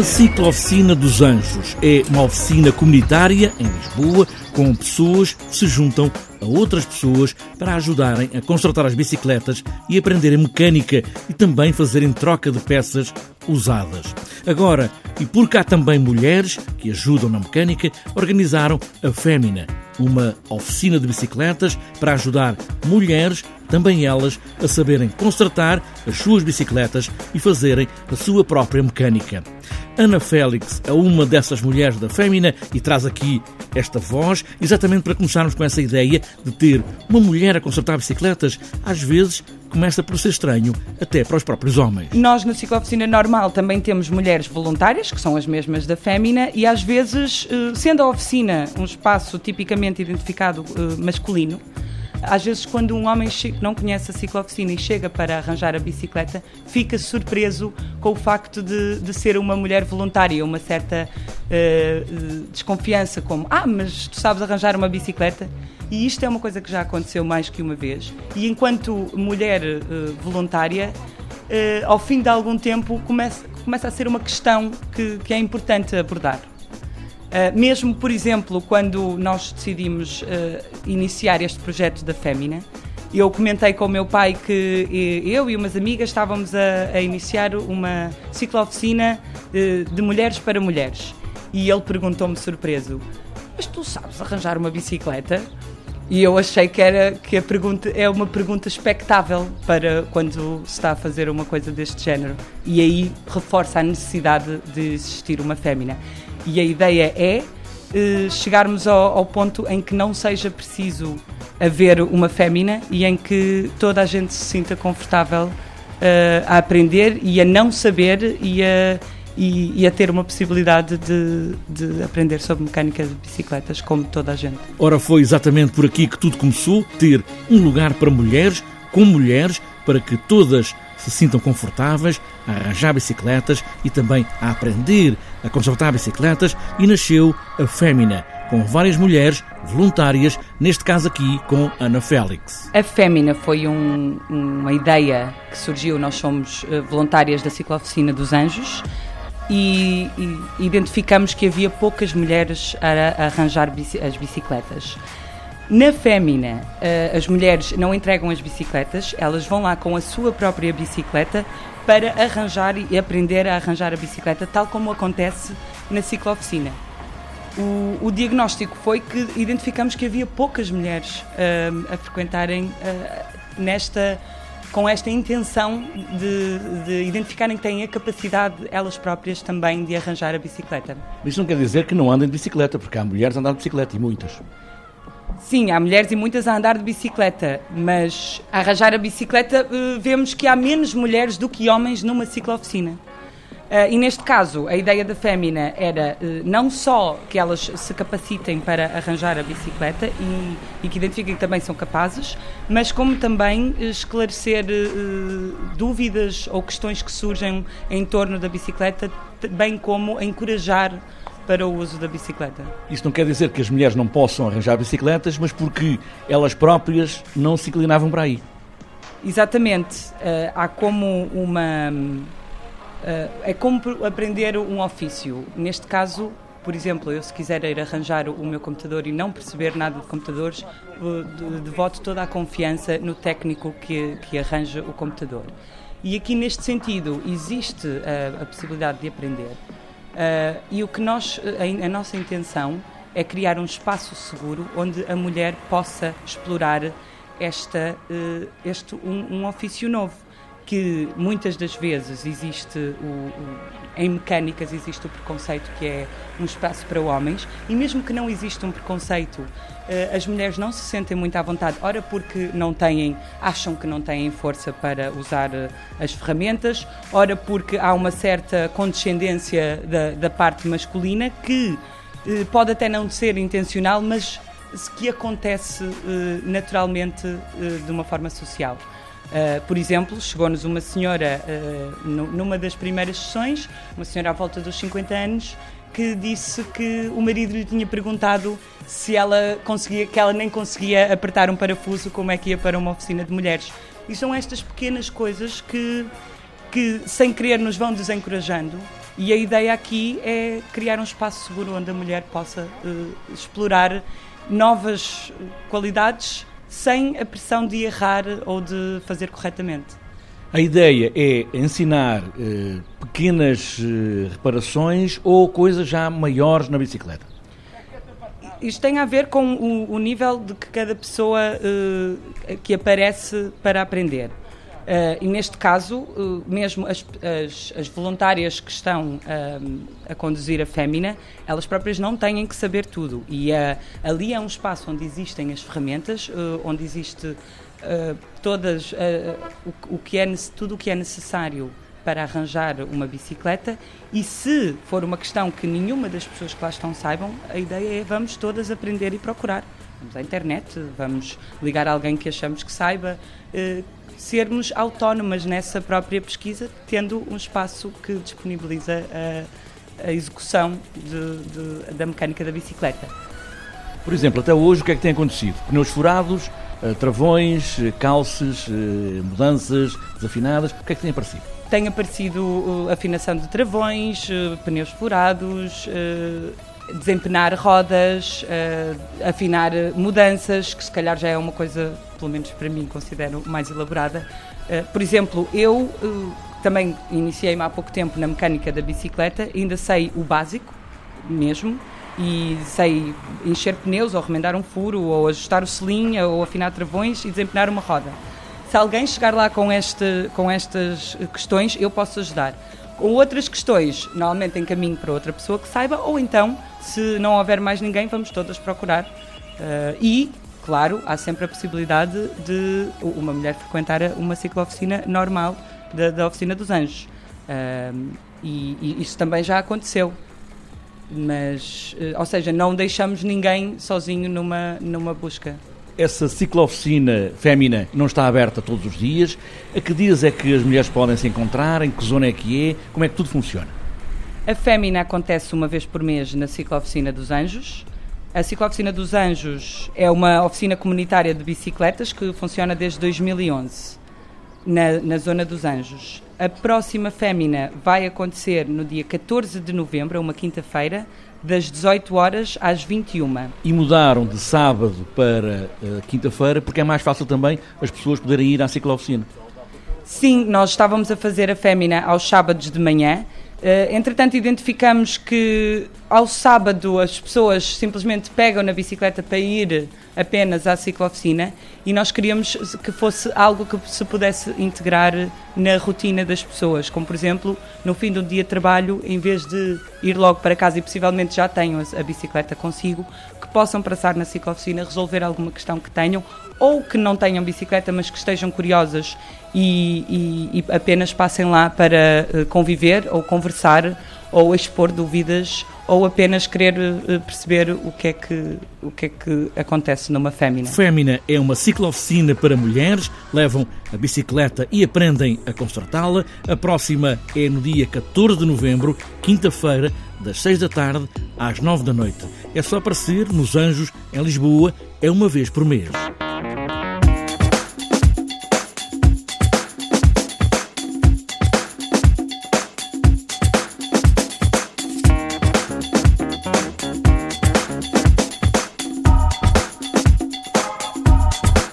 A Ciclooficina dos Anjos é uma oficina comunitária em Lisboa com pessoas que se juntam a outras pessoas para ajudarem a consertar as bicicletas e aprenderem mecânica e também fazerem troca de peças usadas. Agora, e porque há também mulheres que ajudam na mecânica, organizaram a Fémina, uma oficina de bicicletas para ajudar mulheres, também elas, a saberem consertar as suas bicicletas e fazerem a sua própria mecânica. Ana Félix é uma dessas mulheres da Fémina e traz aqui esta voz exatamente para começarmos com essa ideia de ter uma mulher a consertar bicicletas. Às vezes começa por ser estranho até para os próprios homens. Nós na ciclooficina normal também temos mulheres voluntárias, que são as mesmas da Fémina, e às vezes, eh, sendo a oficina um espaço tipicamente identificado eh, masculino, às vezes, quando um homem não conhece a ciclooficina e chega para arranjar a bicicleta, fica surpreso com o facto de, de ser uma mulher voluntária, uma certa uh, desconfiança, como: Ah, mas tu sabes arranjar uma bicicleta? E isto é uma coisa que já aconteceu mais que uma vez. E enquanto mulher uh, voluntária, uh, ao fim de algum tempo, começa, começa a ser uma questão que, que é importante abordar. Uh, mesmo, por exemplo, quando nós decidimos uh, iniciar este projeto da Fémina, eu comentei com o meu pai que eu e umas amigas estávamos a, a iniciar uma ciclooficina de, de mulheres para mulheres. E ele perguntou-me surpreso: Mas tu sabes arranjar uma bicicleta? E eu achei que era que a pergunta é uma pergunta expectável para quando se está a fazer uma coisa deste género. E aí reforça a necessidade de existir uma fémina. E a ideia é uh, chegarmos ao, ao, ponto em que não seja preciso haver uma fémina e em que toda a gente se sinta confortável uh, a aprender e a não saber e a, e, e a ter uma possibilidade de, de, aprender sobre mecânica de bicicletas, como toda a gente. Ora, foi exatamente por aqui que tudo começou: ter um lugar para mulheres, com mulheres, para que todas se sintam confortáveis a arranjar bicicletas e também a aprender a consertar bicicletas e nasceu a Fémina, com várias mulheres voluntárias, neste caso aqui com Ana Félix. A Fémina foi um, uma ideia que surgiu, nós somos eh, voluntárias da Ciclooficina dos Anjos e, e identificamos que havia poucas mulheres a, arranjar as bicicletas. Na Fémina, uh, as mulheres não entregam as bicicletas, elas vão lá com a sua própria bicicleta para arranjar e aprender a arranjar a bicicleta, tal como acontece na ciclooficina. O, o diagnóstico foi que identificamos que havia poucas mulheres uh, a frequentarem uh, nesta com esta intenção de, de, identificarem que têm a capacidade, elas próprias também, de arranjar a bicicleta. Mas isso não quer dizer que não andem de bicicleta, porque há mulheres a andar de bicicleta e muitas. Sim, há mulheres e muitas a andar de bicicleta, mas a arranjar a bicicleta eh, vemos que há menos mulheres do que homens numa ciclooficina. Uh, e neste caso, a ideia da Fémina era uh, não só que elas se capacitem para arranjar a bicicleta e, e que identifiquem que também são capazes, mas como também esclarecer dúvidas ou questões que surgem em torno da bicicleta, bem como encorajar para o uso da bicicleta. Isso não quer dizer que as mulheres não possam arranjar bicicletas, mas porque elas próprias não se inclinavam para aí. Exatamente. Uh, há como uma. Uh, é como aprender um ofício. Neste caso, por exemplo, eu se quiser ir arranjar o meu computador e não perceber nada de computadores, devoto toda a confiança no técnico que, que arranja o computador. E aqui, neste sentido, existe a, a possibilidade de aprender. Uh, e o que nós, a, a, nossa intenção é criar um espaço seguro onde a mulher possa explorar esta, uh, este um, um, ofício novo, que muitas das vezes existe o, o, em mecânicas existe o preconceito que é um espaço para homens e mesmo que não exista um preconceito eh, as mulheres não se sentem muito à vontade ora porque não têm acham que não têm força para usar eh, as ferramentas ora porque há uma certa condescendência da, da parte masculina que eh, pode até não ser intencional mas que acontece naturalmente de uma forma social Uh, por exemplo, chegou-nos uma senhora uh, numa das primeiras sessões, uma senhora à volta dos 50 anos, que disse que o marido lhe tinha perguntado se ela conseguia, que ela nem conseguia apertar um parafuso, como é que ia para uma oficina de mulheres. E são estas pequenas coisas que, que sem querer, nos vão desencorajando. E a ideia aqui é criar um espaço seguro onde a mulher possa uh, explorar novas qualidades sem a pressão de errar ou de fazer corretamente. A ideia é ensinar eh, pequenas eh, reparações ou coisas já maiores na bicicleta? Isto tem a ver com o, o nível de que cada pessoa eh, que aparece para aprender. Uh, e neste caso, uh, mesmo as, as, as, voluntárias que estão uh, a conduzir a Fémina, elas próprias não têm que saber tudo. E ali é um espaço onde existem as ferramentas, onde existe todas, o, o, que é, tudo o que é necessário para arranjar uma bicicleta e se for uma questão que nenhuma das pessoas que lá estão saibam, a ideia é vamos todas aprender e procurar. Vamos à internet, vamos ligar a alguém que achamos que saiba, sermos autónomas nessa própria pesquisa, tendo um espaço que disponibiliza a, a execução de, de, da mecânica da bicicleta. Por exemplo, até hoje o que é que tem acontecido? Pneus furados, eh, travões, eh, calces, eh, mudanças desafinadas, o que é que tem aparecido? Tem aparecido afinação de travões, pneus furados, desempenar rodas, afinar mudanças, que se calhar já é uma coisa pelo menos para mim, considero mais elaborada. Uh, por exemplo, eu uh, também iniciei-me há pouco tempo na mecânica da bicicleta, ainda sei o básico mesmo, e sei encher pneus, ou remendar um furo, ou ajustar o selim, ou afinar travões e desempenhar uma roda. Se alguém chegar lá com, este, com estas questões, eu posso ajudar. Com outras questões, normalmente encaminho para outra pessoa que saiba, ou então, se não houver mais ninguém, vamos todas procurar. Uh, e claro, há sempre a possibilidade de uma mulher frequentar uma ciclooficina normal da, da Oficina dos Anjos. Um, e, e, isso também já aconteceu. Mas, eh, ou seja, não deixamos ninguém sozinho numa, numa busca. Essa ciclooficina fémina não está aberta todos os dias. A que dias é que as mulheres podem se encontrar? Em que zona é que é? Como é que tudo funciona? A fémina acontece uma vez por mês na ciclooficina dos Anjos. A Ciclooficina dos Anjos é uma oficina comunitária de bicicletas que funciona desde 2011 na, na Zona dos Anjos. A próxima Fémina vai acontecer no dia 14 de novembro, uma quinta-feira, das 18 horas às 21. E mudaram de sábado para uh, quinta-feira porque é mais fácil também as pessoas poderem ir à ciclooficina. Sim, nós estávamos a fazer a Fémina aos sábados de manhã Uh, entretanto, identificamos que ao sábado as pessoas simplesmente pegam na bicicleta para ir apenas à ciclooficina e nós queríamos que fosse algo que se pudesse integrar na rotina das pessoas, como por exemplo, no fim do dia de trabalho, em vez de ir logo para casa e possivelmente já tenham a bicicleta consigo, que possam passar na ciclooficina, resolver alguma questão que tenham ou que não tenham bicicleta, mas que estejam curiosas e, e, e apenas passem lá para uh, conviver ou conversar ou expor dúvidas ou apenas querer uh, perceber o que, é que, o que é que acontece numa fémina. Fémina é uma ciclooficina para mulheres, levam a bicicleta e aprendem a consertá-la. A próxima é no dia 14 de novembro, quinta-feira, das 6 da tarde às 9 da noite. É só aparecer nos Anjos, em Lisboa, é uma vez por mês.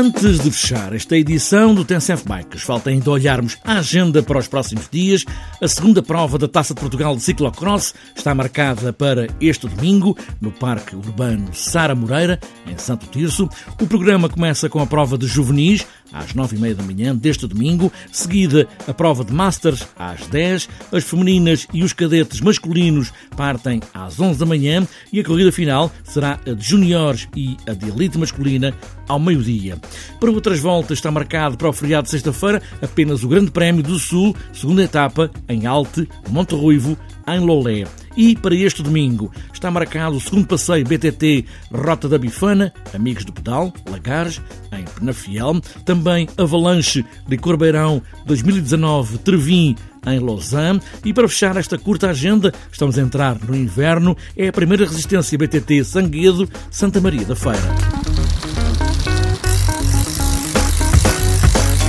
Antes de fechar esta edição do Tencent Bikes, falta ainda olharmos a agenda para os próximos dias. A segunda prova da Taça de Portugal de Ciclocross está marcada para este domingo, no Parque Urbano Sara Moreira, em Santo Tirso. O programa começa com a prova de juvenis, às nove e meia da manhã deste domingo, seguida a prova de Masters às dez, as femininas e os cadetes masculinos partem às onze da manhã e a corrida final será a de juniores e a de elite masculina ao meio-dia. Para outras voltas está marcado para o feriado de sexta-feira apenas o Grande Prémio do Sul, segunda etapa em Alte, Monte Ruivo, em Lolé. E para este domingo está marcado o segundo passeio BTT Rota da Bifana, Amigos do Pedal, Lagares, em Penafiel, também Avalanche de Corbeirão 2019 Trevim em Lausanne. E para fechar esta curta agenda, estamos a entrar no inverno, é a primeira resistência BTT Sanguedo, Santa Maria da Feira.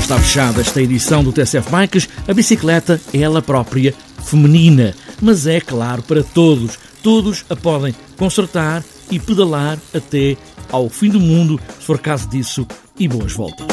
Está fechada esta edição do TSF Bikes. A bicicleta é ela própria feminina, mas é claro para todos. Todos a podem consertar e pedalar até ao fim do mundo, se for caso disso, e boas voltas.